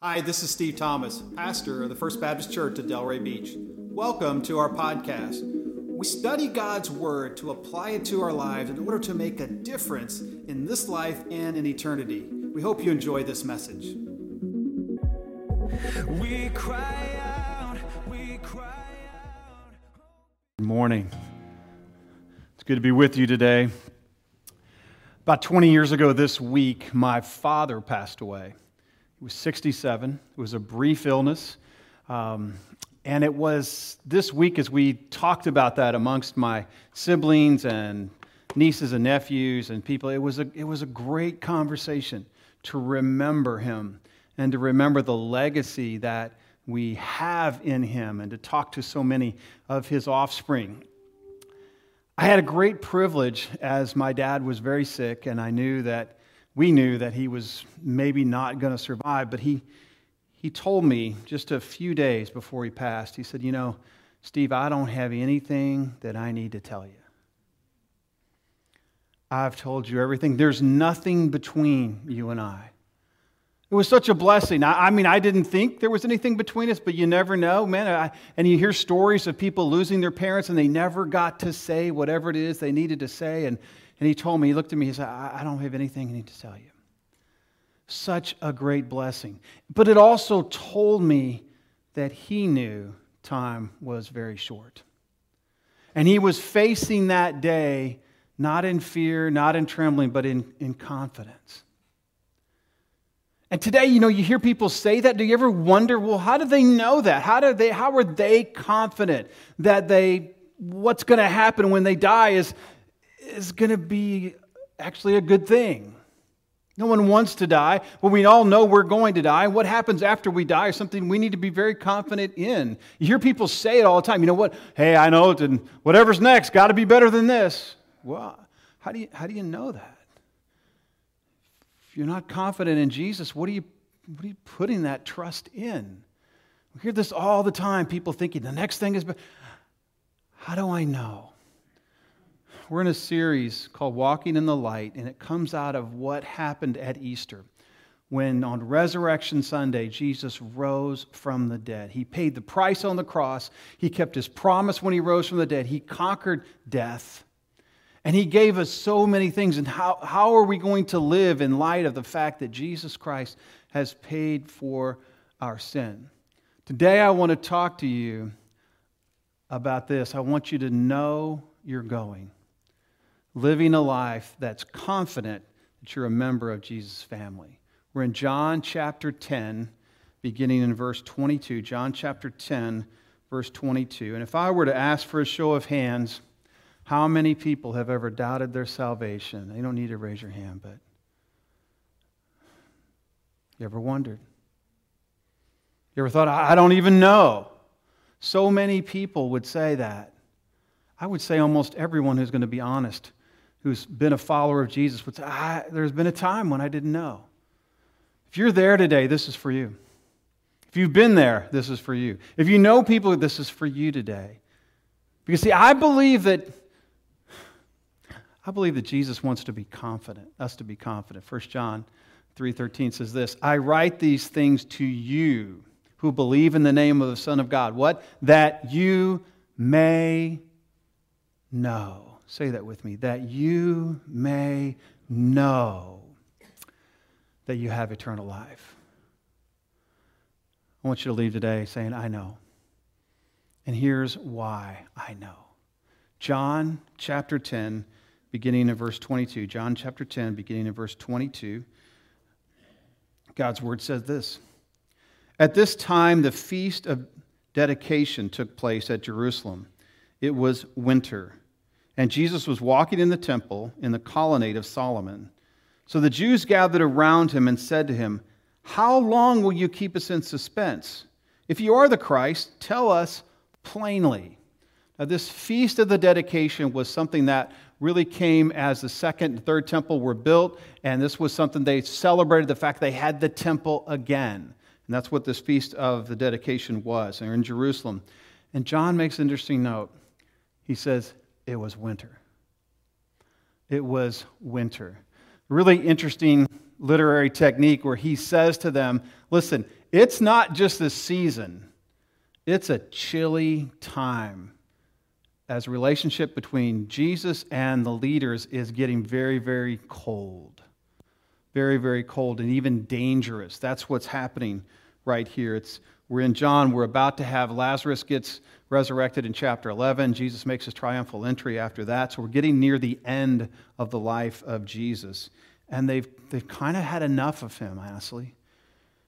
Hi, this is Steve Thomas, pastor of the First Baptist Church at Delray Beach. Welcome to our podcast. We study God's Word to apply it to our lives in order to make a difference in this life and in eternity. We hope you enjoy this message. We cry out, we cry out. Good morning. It's good to be with you today. About 20 years ago this week, my father passed away. He was 67. It was a brief illness. Um, and it was this week as we talked about that amongst my siblings and nieces and nephews and people, it was a, it was a great conversation to remember him and to remember the legacy that we have in him and to talk to so many of his offspring. I had a great privilege as my dad was very sick, and I knew that we knew that he was maybe not going to survive, but he, he told me just a few days before he passed, he said, You know, Steve, I don't have anything that I need to tell you. I've told you everything. There's nothing between you and I. It was such a blessing. I, I, mean, I didn't think there was anything between us, but you never know, man. I, and you hear stories of people losing their parents and they never got to say whatever it is they needed to say. And, and he told me, he looked at me, he said, I, don't have anything I need to tell you. Such a great blessing. But it also told me that he knew time was very short. And he was facing that day not in fear, not in trembling, but in, in confidence. And today, you know, you hear people say that. Do you ever wonder, well, how do they know that? How do they how are they confident that they what's going to happen when they die is is going to be actually a good thing. No one wants to die, but we all know we're going to die. What happens after we die is something we need to be very confident in. You hear people say it all the time. You know what? Hey, I know it, and whatever's next, got to be better than this. Well, how do you, how do you know that? If you're not confident in Jesus, what are you, what are you putting that trust in? We hear this all the time. People thinking the next thing is, how do I know? We're in a series called Walking in the Light, and it comes out of what happened at Easter when on Resurrection Sunday, Jesus rose from the dead. He paid the price on the cross, He kept His promise when He rose from the dead, He conquered death. And He gave us so many things. And how, how are we going to live in light of the fact that Jesus Christ has paid for our sin? Today, I want to talk to you about this. I want you to know you're going living a life that's confident that you're a member of Jesus' family. We're in John chapter 10, beginning in verse 22. John chapter 10, verse 22. And if I were to ask for a show of hands, how many people have ever doubted their salvation? You don't need to raise your hand, but you ever wondered? You ever thought, I don't even know? So many people would say that. I would say almost everyone who's going to be honest who's been a follower of Jesus would say, There's been a time when I didn't know. If you're there today, this is for you. If you've been there, this is for you. If you know people, this is for you today. Because, see, I believe that. I believe that Jesus wants to be confident, us to be confident. 1 John 3:13 says this, I write these things to you who believe in the name of the Son of God. What? That you may know Say that with me. That you may know that you have eternal life. I want you to leave today saying, I know. And here's why I know. John chapter 10, beginning in verse 22. John chapter 10, beginning in verse 22. God's word says this At this time, the feast of dedication took place at Jerusalem. It was winter and Jesus was walking in the temple in the colonnade of Solomon. So the Jews gathered around him and said to him, How long will you keep us in suspense? If you are the Christ, tell us plainly. Now, this feast of the dedication was something that really came as the second and third temple were built, and this was something they celebrated the fact they had the temple again. And that's what this feast of the dedication was. They're in Jerusalem. And John makes an interesting note. He says, it was winter. It was winter. Really interesting literary technique where he says to them, Listen, it's not just a season, it's a chilly time as relationship between Jesus and the leaders is getting very, very cold. Very, very cold and even dangerous. That's what's happening right here. It's, we're in John. We're about to have Lazarus gets resurrected in chapter 11. Jesus makes his triumphal entry after that. So we're getting near the end of the life of Jesus. And they've, they've kind of had enough of him, honestly.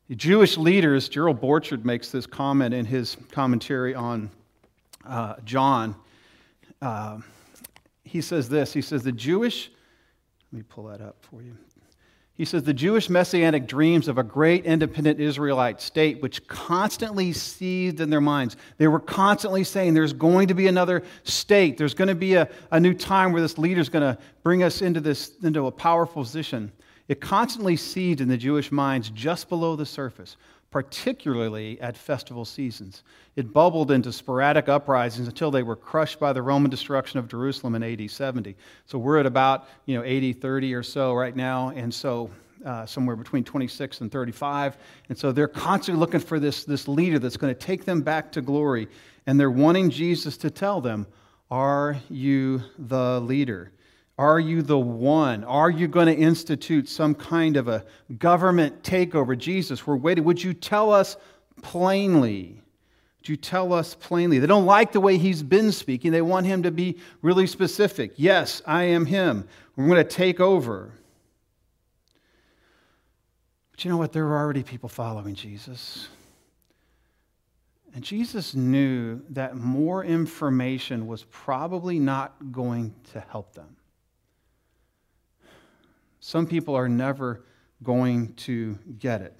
The Jewish leaders, Gerald Borchert makes this comment in his commentary on uh, John. Uh, he says this He says, The Jewish, let me pull that up for you. He says, The Jewish messianic dreams of a great independent Israelite state, which constantly seethed in their minds. They were constantly saying, There's going to be another state. There's going to be a, a new time where this leader is going to bring us into, this, into a powerful position. It constantly seethed in the Jewish minds just below the surface particularly at festival seasons. It bubbled into sporadic uprisings until they were crushed by the Roman destruction of Jerusalem in AD 70. So we're at about you know 80 30 or so right now, and so uh, somewhere between 26 and 35. And so they're constantly looking for this, this leader that's going to take them back to glory. And they're wanting Jesus to tell them, Are you the leader? Are you the one? Are you going to institute some kind of a government takeover? Jesus, we're waiting. Would you tell us plainly? Would you tell us plainly? They don't like the way he's been speaking. They want him to be really specific. Yes, I am him. We're going to take over. But you know what? There were already people following Jesus. And Jesus knew that more information was probably not going to help them. Some people are never going to get it,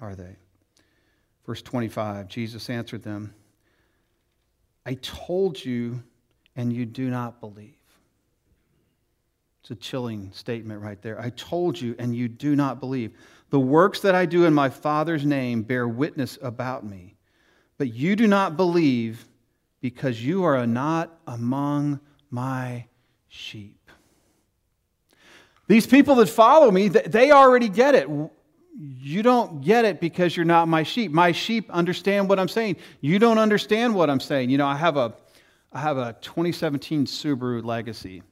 are they? Verse 25 Jesus answered them, I told you, and you do not believe. It's a chilling statement right there. I told you, and you do not believe. The works that I do in my Father's name bear witness about me, but you do not believe because you are not among my sheep. These people that follow me, they already get it. You don't get it because you're not my sheep. My sheep understand what I'm saying. You don't understand what I'm saying. You know, I have a, I have a 2017 Subaru Legacy,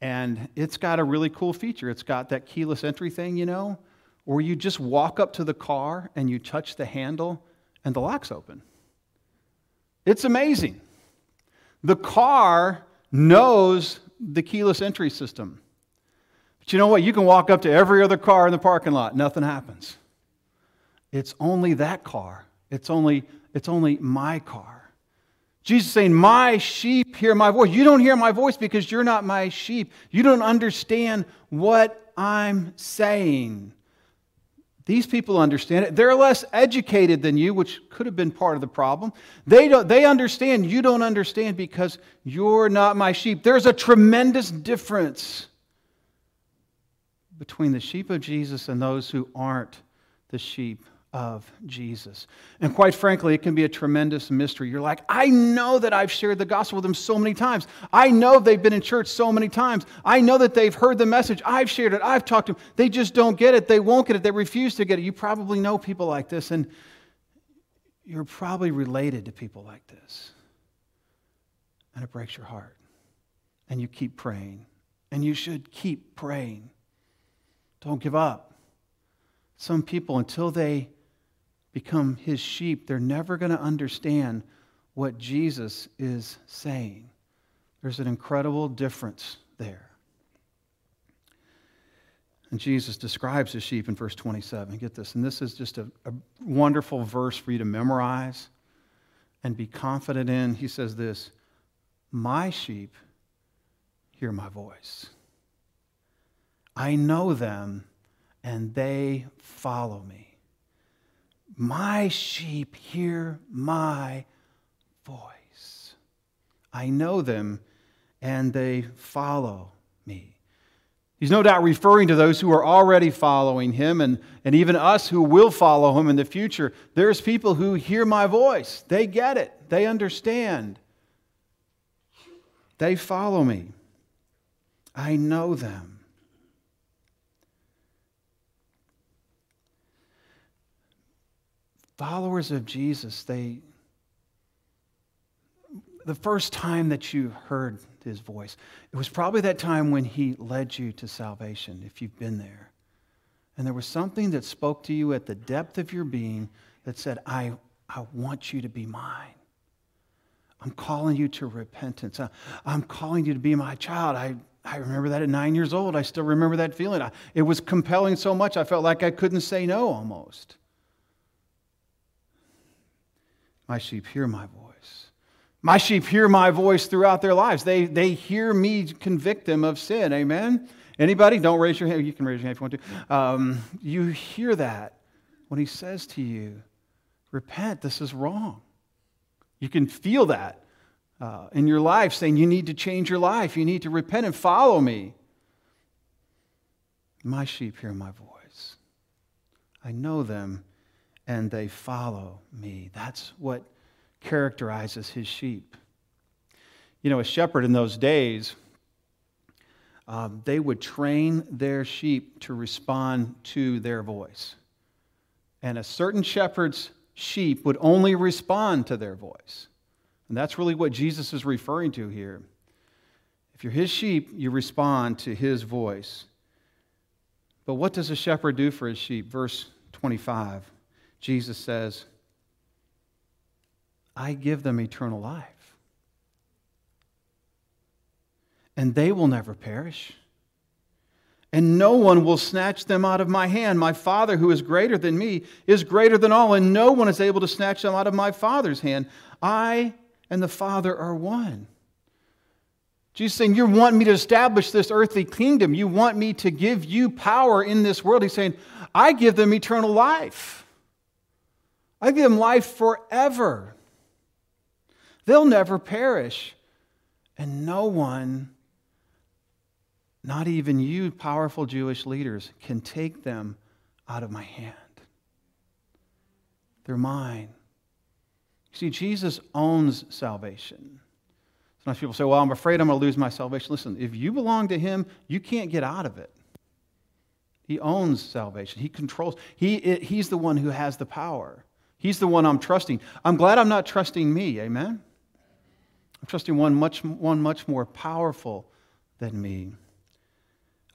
and it's got a really cool feature. It's got that keyless entry thing, you know, where you just walk up to the car and you touch the handle and the lock's open. It's amazing. The car knows the keyless entry system. You know what? You can walk up to every other car in the parking lot, nothing happens. It's only that car. It's only, it's only my car. Jesus saying, My sheep hear my voice. You don't hear my voice because you're not my sheep. You don't understand what I'm saying. These people understand it. They're less educated than you, which could have been part of the problem. They, don't, they understand. You don't understand because you're not my sheep. There's a tremendous difference between the sheep of Jesus and those who aren't the sheep of Jesus. And quite frankly, it can be a tremendous mystery. You're like, I know that I've shared the gospel with them so many times. I know they've been in church so many times. I know that they've heard the message. I've shared it. I've talked to them. They just don't get it. They won't get it. They refuse to get it. You probably know people like this, and you're probably related to people like this. And it breaks your heart. And you keep praying. And you should keep praying. Don't give up. Some people, until they become his sheep, they're never going to understand what Jesus is saying. There's an incredible difference there. And Jesus describes his sheep in verse 27. Get this. And this is just a, a, wonderful verse for you to memorize and be confident in. He says this My sheep hear my voice. I know them, and they follow me. My sheep hear my voice. I know them, and they follow me. He's no doubt referring to those who are already following him and, and even us who will follow him in the future. There's people who hear my voice. They get it, they understand. They follow me. I know them. Followers of Jesus, they, the first time that you heard his voice, it was probably that time when he led you to salvation, if you've been there. And there was something that spoke to you at the depth of your being that said, I, I want you to be mine. I'm calling you to repentance. I'm calling you to be my child. I, I remember that at nine years old. I still remember that feeling. I, it was compelling so much, I felt like I couldn't say no almost. My sheep hear my voice. My sheep hear my voice throughout their lives. They, they hear me convict them of sin. Amen? Anybody? Don't raise your hand. You can raise your hand if you want to. Um, you hear that when he says to you, Repent, this is wrong. You can feel that uh, in your life, saying you need to change your life. You need to repent and follow me. My sheep hear my voice. I know them and they follow me. That's what characterizes his sheep. You know, a shepherd in those days, um, they would train their sheep to respond to their voice. And a certain shepherd's sheep would only respond to their voice. And that's really what Jesus is referring to here. If you're his sheep, you respond to his voice. But what does a shepherd do for his sheep? Verse 25, Jesus says, I give them eternal life, and they will never perish and no one will snatch them out of my hand. My Father, who is greater than me, is greater than all, and no one is able to snatch them out of my Father's hand. I and the Father are one. Jesus saying, You want me to establish this earthly kingdom. You want me to give you power in this world. He's saying, I give them eternal life. I give them life forever. They'll never perish, and no one not even you, powerful Jewish leaders, can take them out of my hand. They're mine. See, Jesus owns salvation. Sometimes people say, Well, I'm afraid I'm going to lose my salvation. Listen, if you belong to Him, you can't get out of it. He owns salvation, He controls. He, he's the one who has the power. He's the one I'm trusting. I'm glad I'm not trusting me. Amen? I'm trusting one much, one much more powerful than me.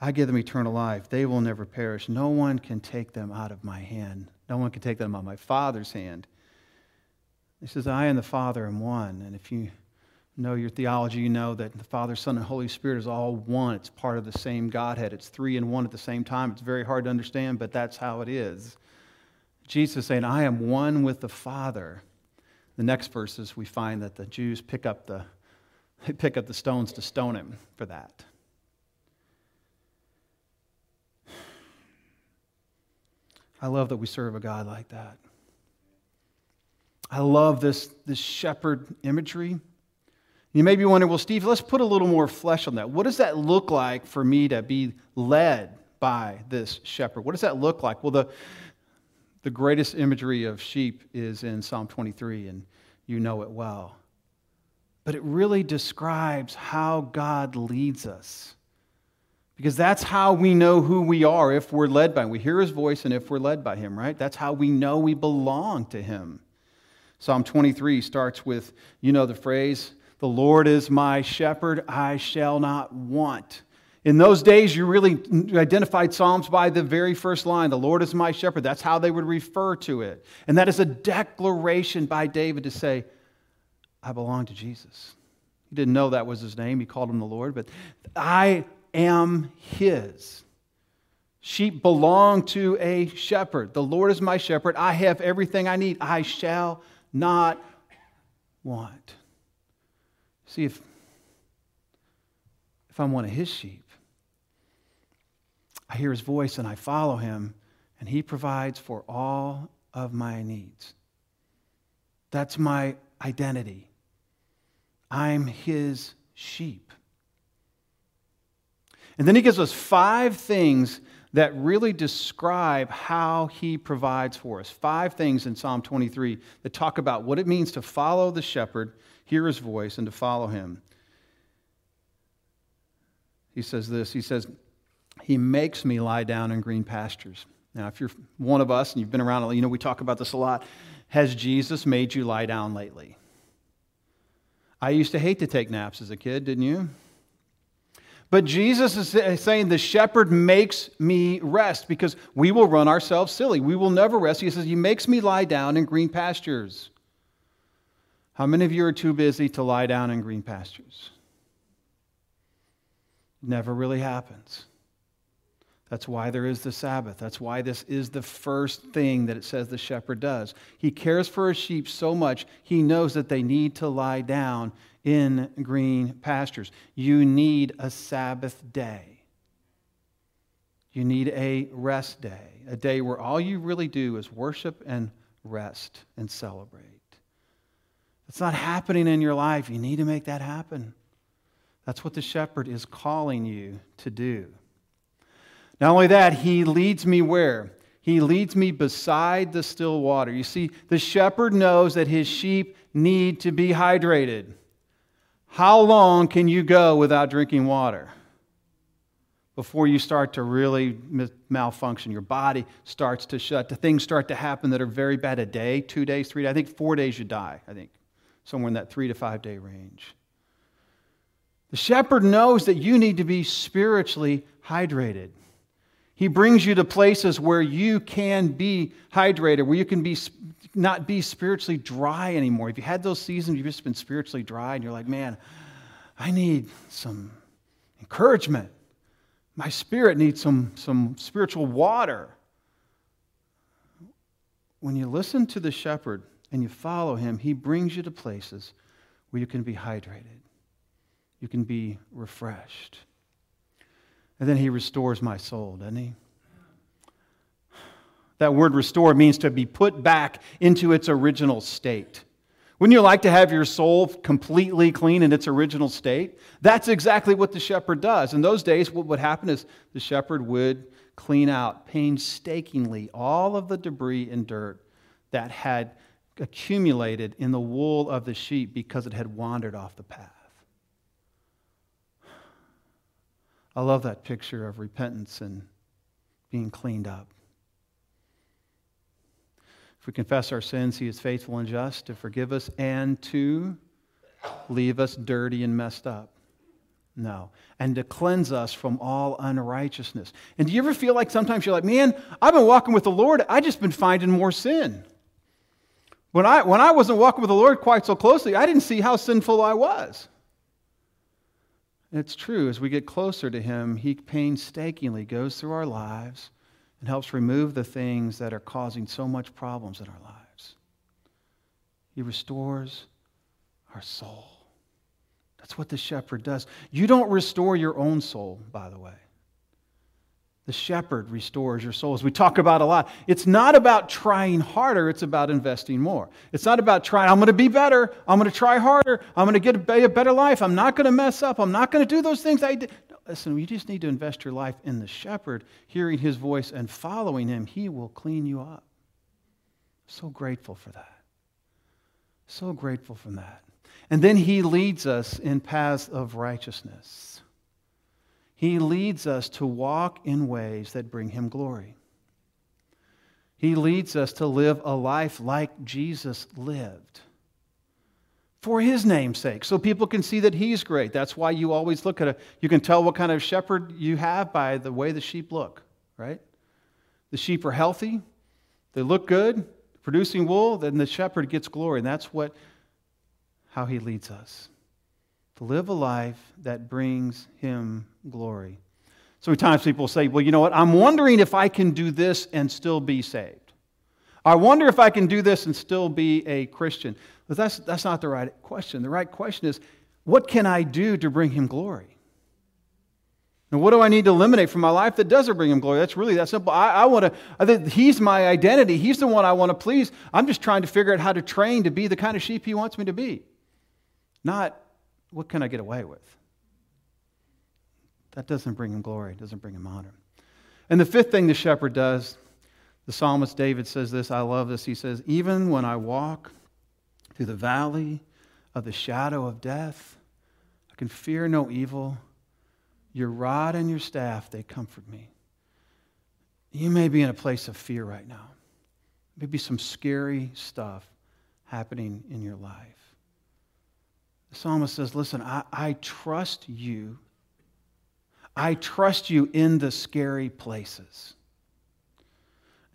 I give them eternal life. They will never perish. No one can take them out of my hand. No one can take them out of my Father's hand. He says, I and the Father am one. And if you know your theology, you know that the Father, Son, and Holy Spirit is all one. It's part of the same Godhead. It's three and one at the same time. It's very hard to understand, but that's how it is. Jesus saying, I am one with the Father. The next verses, we find that the Jews pick up the, they pick up the stones to stone him for that. I love that we serve a God like that. I love this, this shepherd imagery. You may be wondering, well, Steve, let's put a little more flesh on that. What does that look like for me to be led by this shepherd? What does that look like? Well, the, the greatest imagery of sheep is in Psalm 23, and you know it well. But it really describes how God leads us. Because that's how we know who we are if we're led by him. We hear his voice and if we're led by him, right? That's how we know we belong to him. Psalm 23 starts with, you know the phrase, the Lord is my shepherd, I shall not want. In those days, you really identified Psalms by the very first line The Lord is my shepherd. That's how they would refer to it. And that is a declaration by David to say, I belong to Jesus. He didn't know that was his name. He called him the Lord, but I am his. Sheep belong to a shepherd. The Lord is my shepherd. I have everything I need. I shall not want. See, if, if I'm one of his sheep, I hear his voice and I follow him, and he provides for all of my needs. That's my identity. I'm his sheep. And then he gives us five things that really describe how he provides for us. Five things in Psalm 23 that talk about what it means to follow the shepherd, hear his voice, and to follow him. He says this He says, He makes me lie down in green pastures. Now, if you're one of us and you've been around, you know, we talk about this a lot. Has Jesus made you lie down lately? I used to hate to take naps as a kid, didn't you? But Jesus is saying the shepherd makes me rest because we will run ourselves silly. We will never rest. He says, He makes me lie down in green pastures. How many of you are too busy to lie down in green pastures? Never really happens. That's why there is the Sabbath. That's why this is the first thing that it says the shepherd does. He cares for his sheep so much, he knows that they need to lie down in green pastures. You need a Sabbath day. You need a rest day, a day where all you really do is worship and rest and celebrate. It's not happening in your life. You need to make that happen. That's what the shepherd is calling you to do. Not only that, he leads me where? He leads me beside the still water. You see, the shepherd knows that his sheep need to be hydrated. How long can you go without drinking water? Before you start to really malfunction, your body starts to shut. The things start to happen that are very bad. A day, two days, three days. I think four days you die, I think. Somewhere in that three to five day range. The shepherd knows that you need to be spiritually hydrated. He brings you to places where you can be hydrated, where you can be not be spiritually dry anymore. If you had those seasons, you've just been spiritually dry, and you're like, man, I need some encouragement. My spirit needs some, some spiritual water. When you listen to the shepherd and you follow him, he brings you to places where you can be hydrated, you can be refreshed. And then he restores my soul, doesn't he? That word restore means to be put back into its original state. Wouldn't you like to have your soul completely clean in its original state? That's exactly what the shepherd does. In those days, what would happen is the shepherd would clean out painstakingly all of the debris and dirt that had accumulated in the wool of the sheep because it had wandered off the path. I love that picture of repentance and being cleaned up. If we confess our sins, He is faithful and just to forgive us and to leave us dirty and messed up. No. And to cleanse us from all unrighteousness. And do you ever feel like sometimes you're like, man, I've been walking with the Lord, I just been finding more sin. When I, when I wasn't walking with the Lord quite so closely, I didn't see how sinful I was. It's true, as we get closer to Him, He painstakingly goes through our lives and helps remove the things that are causing so much problems in our lives. He restores our soul. That's what the shepherd does. You don't restore your own soul, by the way. The shepherd restores your soul, as we talk about a lot. It's not about trying harder, it's about investing more. It's not about trying, I'm going to be better, I'm going to try harder, I'm going to get a better life, I'm not going to mess up, I'm not going to do those things I did. No, listen, you just need to invest your life in the shepherd, hearing his voice and following him. He will clean you up. So grateful for that. So grateful for that. And then he leads us in paths of righteousness. He leads us to walk in ways that bring him glory. He leads us to live a life like Jesus lived for his name's sake, so people can see that he's great. That's why you always look at a, you can tell what kind of shepherd you have by the way the sheep look, right? The sheep are healthy, they look good, producing wool, then the shepherd gets glory. And that's what, how he leads us to live a life that brings him glory. So many times people say, well, you know what? I'm wondering if I can do this and still be saved. I wonder if I can do this and still be a Christian. But that's, that's not the right question. The right question is, what can I do to bring him glory? And what do I need to eliminate from my life that doesn't bring him glory? That's really that simple. I, I want to, he's my identity. He's the one I want to please. I'm just trying to figure out how to train to be the kind of sheep he wants me to be. Not what can I get away with? That doesn't bring him glory, it doesn't bring him honor. And the fifth thing the shepherd does, the psalmist David says this, I love this. He says, Even when I walk through the valley of the shadow of death, I can fear no evil. Your rod and your staff, they comfort me. You may be in a place of fear right now. Maybe some scary stuff happening in your life. The psalmist says, Listen, I, I trust you. I trust you in the scary places.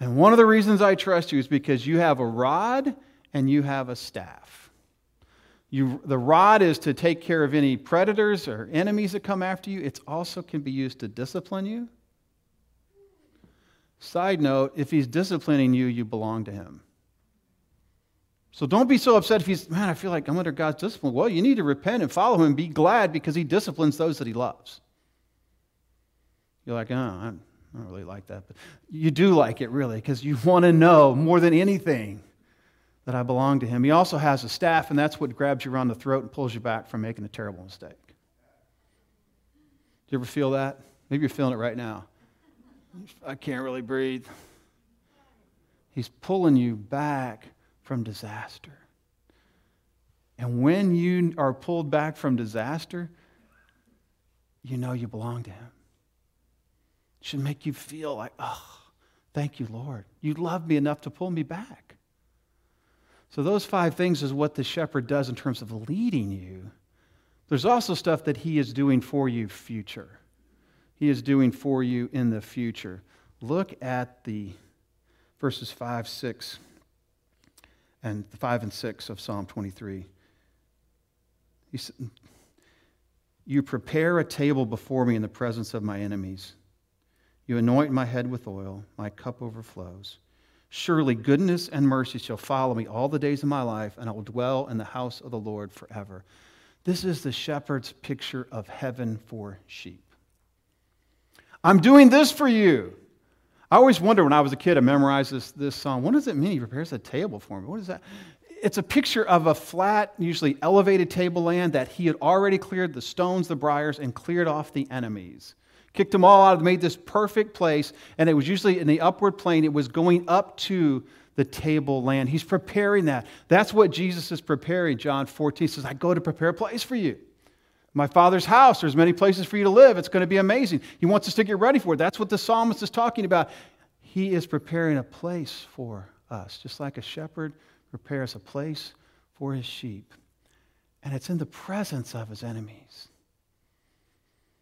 And one of the reasons I trust you is because you have a rod and you have a staff. You, the rod is to take care of any predators or enemies that come after you. It also can be used to discipline you. Side note if he's disciplining you, you belong to him. So don't be so upset if he's, man, I feel like I'm under God's discipline. Well, you need to repent and follow him and be glad because he disciplines those that he loves. You're like, oh, I don't really like that. But you do like it, really, because you want to know more than anything that I belong to him. He also has a staff, and that's what grabs you around the throat and pulls you back from making a terrible mistake. Do you ever feel that? Maybe you're feeling it right now. I can't really breathe. He's pulling you back from disaster. And when you are pulled back from disaster, you know you belong to Him. It should make you feel like, oh, thank you, Lord. You love me enough to pull me back. So, those five things is what the shepherd does in terms of leading you. There's also stuff that he is doing for you future. He is doing for you in the future. Look at the verses 5, 6 and the 5 and 6 of Psalm 23. Said, you prepare a table before me in the presence of my enemies. You anoint my head with oil, my cup overflows. Surely goodness and mercy shall follow me all the days of my life, and I will dwell in the house of the Lord forever. This is the shepherd's picture of heaven for sheep. I'm doing this for you. I always wonder when I was a kid, I memorized this, this song. What does it mean? He prepares a table for me. What is that? It's a picture of a flat, usually elevated tableland that he had already cleared the stones, the briars, and cleared off the enemies. Kicked them all out, made this perfect place, and it was usually in the upward plane. It was going up to the tableland. He's preparing that. That's what Jesus is preparing. John 14 says, I go to prepare a place for you. My father's house, there's many places for you to live. It's going to be amazing. He wants us to get ready for it. That's what the psalmist is talking about. He is preparing a place for us, just like a shepherd prepares a place for his sheep. And it's in the presence of his enemies.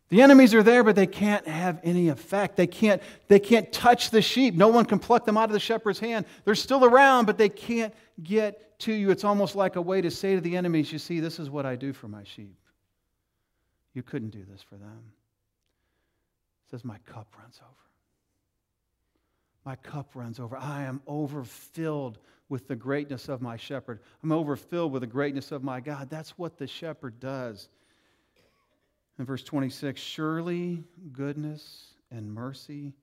The enemies are there, but they can't have any effect. They can't, they can't touch the sheep. No one can pluck them out of the shepherd's hand. They're still around, but they can't get to you. It's almost like a way to say to the enemies, You see, this is what I do for my sheep. You couldn't do this for them. It says, My cup runs over. My cup runs over. I am overfilled with the greatness of my shepherd. I'm overfilled with the greatness of my God. That's what the shepherd does. In verse 26, surely goodness and mercy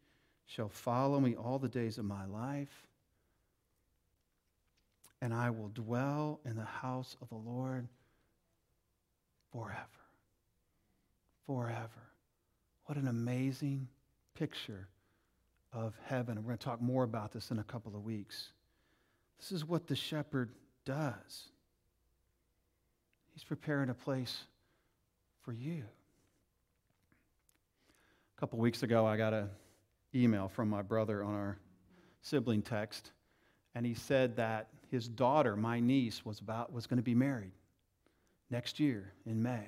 shall follow me all the days of my life, and I will dwell in the house of the Lord forever forever. What an amazing picture of heaven. we're going to talk more about this in a couple of weeks. This is what the shepherd does. He's preparing a place for you. A couple weeks ago, I got an email from my brother on our sibling text, and he said that his daughter, my niece, was about was going to be married next year in May.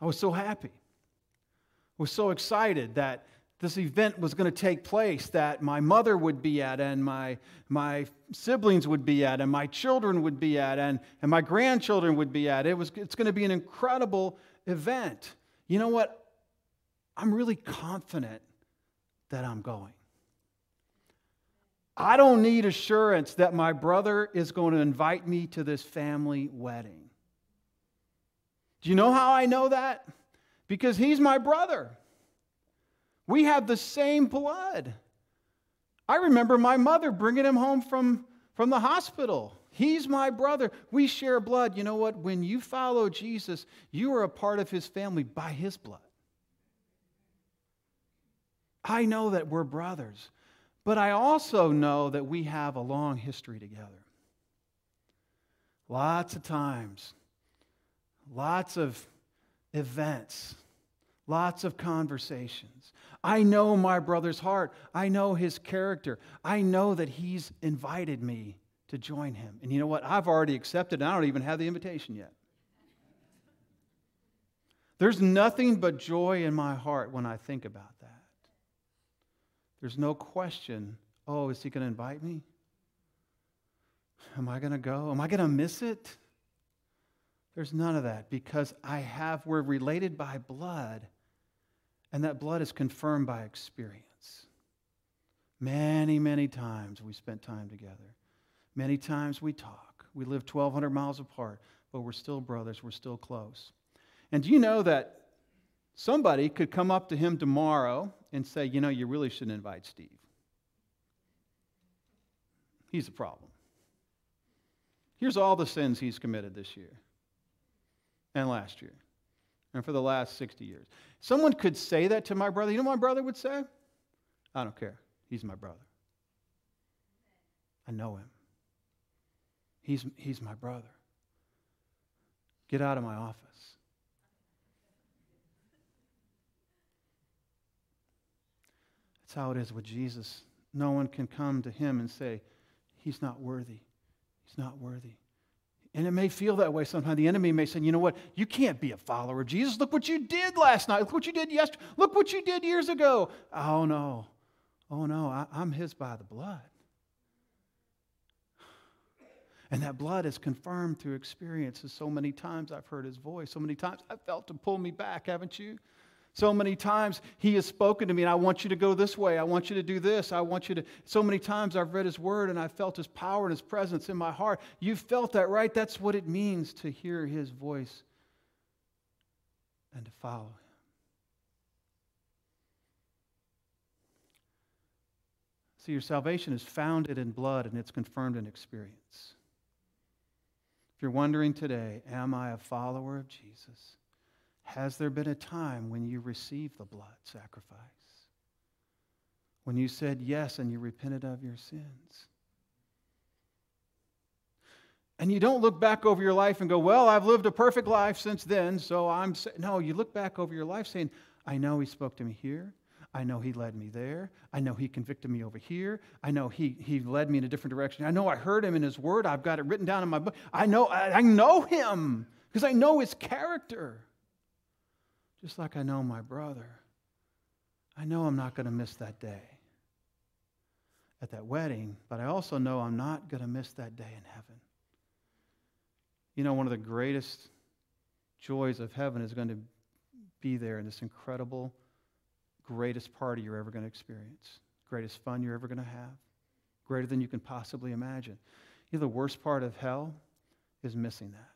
I was so happy. I was so excited that this event was going to take place that my mother would be at and my, my siblings would be at and my children would be at and, and my grandchildren would be at. It was, it's going to be an incredible event. You know what? I'm really confident that I'm going. I don't need assurance that my brother is going to invite me to this family wedding. Do you know how I know that? Because he's my brother. We have the same blood. I remember my mother bringing him home from, from the hospital. He's my brother. We share blood. You know what? When you follow Jesus, you are a part of his family by his blood. I know that we're brothers, but I also know that we have a long history together. Lots of times Lots of events, Lots of conversations. I know my brother's heart. I know his character. I know that he's invited me to join him. And you know what? I've already accepted. I don't even have the invitation yet. There's nothing but joy in my heart when I think about that. There's no question oh, is he going to invite me? Am I going to go? Am I going to miss it? There's none of that because I have, we're related by blood, and that blood is confirmed by experience. Many, many times we spent time together. Many times we talk. We live 1,200 miles apart, but we're still brothers, we're still close. And do you know that somebody could come up to him tomorrow and say, you know, you really shouldn't invite Steve? He's a problem. Here's all the sins he's committed this year and last year and for the last 60 years. Someone could say that to my brother. You know what my brother would say? I don't care. He's my brother. I know him. He's, he's my brother. Get out of my office. That's how it is with Jesus. No one can come to him and say, He's not worthy. He's not worthy. And it may feel that way sometimes. The enemy may say, you know what? You can't be a follower of Jesus. Look what you did last night. Look what you did yesterday. Look what you did years ago. Oh, no. Oh, no. I, I'm his by the blood. And that blood is confirmed through experiences. So many times I've heard his voice. So many times I've felt to pull me back, haven't you? So many times he has spoken to me, and I want you to go this way. I want you to do this. I want you to. So many times I've read his word and I felt his power and his presence in my heart. You've felt that, right? That's what it means to hear his voice and to follow him. See, your salvation is founded in blood and it's confirmed in experience. If you're wondering today, am I a follower of Jesus? Has there been a time when you received the blood sacrifice? When you said yes and you repented of your sins? And you don't look back over your life and go, Well, I've lived a perfect life since then, so I'm. Sa-. No, you look back over your life saying, I know He spoke to me here. I know He led me there. I know He convicted me over here. I know He, he led me in a different direction. I know I heard Him in His Word. I've got it written down in my book. I know, I, I know Him because I know His character just like I know my brother. I know I'm not going to miss that day at that wedding, but I also know I'm not going to miss that day in heaven. You know, one of the greatest joys of heaven is going to be there in this incredible, greatest party you're ever going to experience, greatest fun you're ever going to have, greater than you can possibly imagine. You know, the worst part of hell is missing that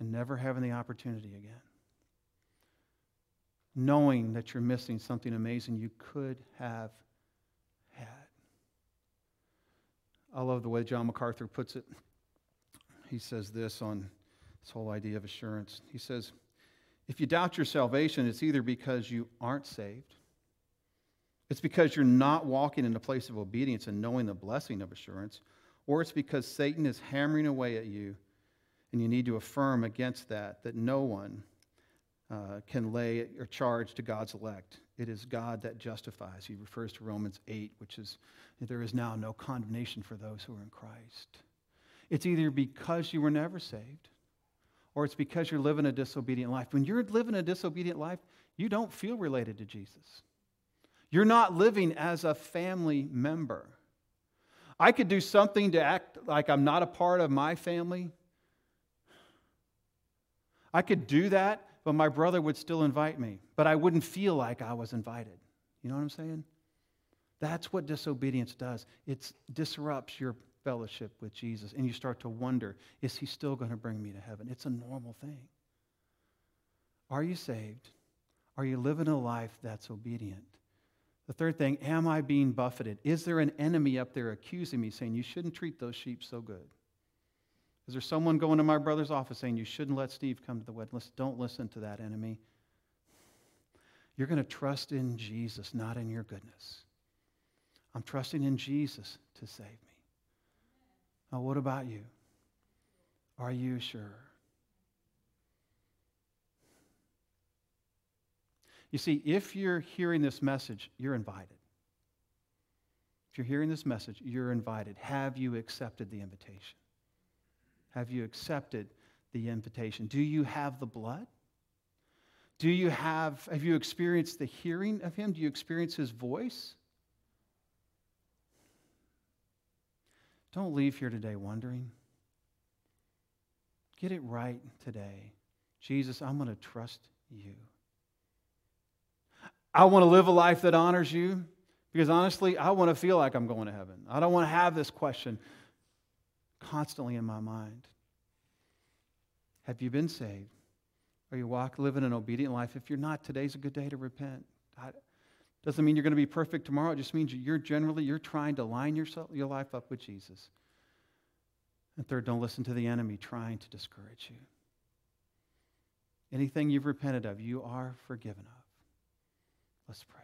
and never having the opportunity again knowing that you're missing something amazing you could have had. I love the way John MacArthur puts it. He says this on this whole idea of assurance. He says, If you doubt your salvation, it's either because you aren't saved, it's because you're not walking in a place of obedience and knowing the blessing of assurance, or it's because Satan is hammering away at you and you need to affirm against that that no one uh, can lay or charge to God's elect. It is God that justifies. He refers to Romans 8, which is there is now no condemnation for those who are in Christ. It's either because you were never saved or it's because you're living a disobedient life. When you're living a disobedient life, you don't feel related to Jesus. You're not living as a family member. I could do something to act like I'm not a part of my family. I could do that but my brother would still invite me, but I wouldn't feel like I was invited. You know what I'm saying? That's what disobedience does. It disrupts your fellowship with Jesus, and you start to wonder is he still going to bring me to heaven? It's a normal thing. Are you saved? Are you living a life that's obedient? The third thing, am I being buffeted? Is there an enemy up there accusing me, saying, You shouldn't treat those sheep so good? Is there someone going to my brother's office saying, You shouldn't let Steve come to the wedding? Listen, don't listen to that enemy. You're going to trust in Jesus, not in your goodness. I'm trusting in Jesus to save me. Now, what about you? Are you sure? You see, if you're hearing this message, you're invited. If you're hearing this message, you're invited. Have you accepted the invitation? Have you accepted the invitation? Do you have the blood? Do you have, have you experienced the hearing of him? Do you experience his voice? Don't leave here today wondering. Get it right today. Jesus, I'm going to trust you. I want to live a life that honors you because honestly, I want to feel like I'm going to heaven. I don't want to have this question constantly in my mind. Have you been saved? Are you walk, living an obedient life? If you're not, today's a good day to repent. I, doesn't mean you're going to be perfect tomorrow. It just means you're generally you're trying to line yourself, your life up with Jesus. And third, don't listen to the enemy trying to discourage you. Anything you've repented of, you are forgiven of. Let's pray.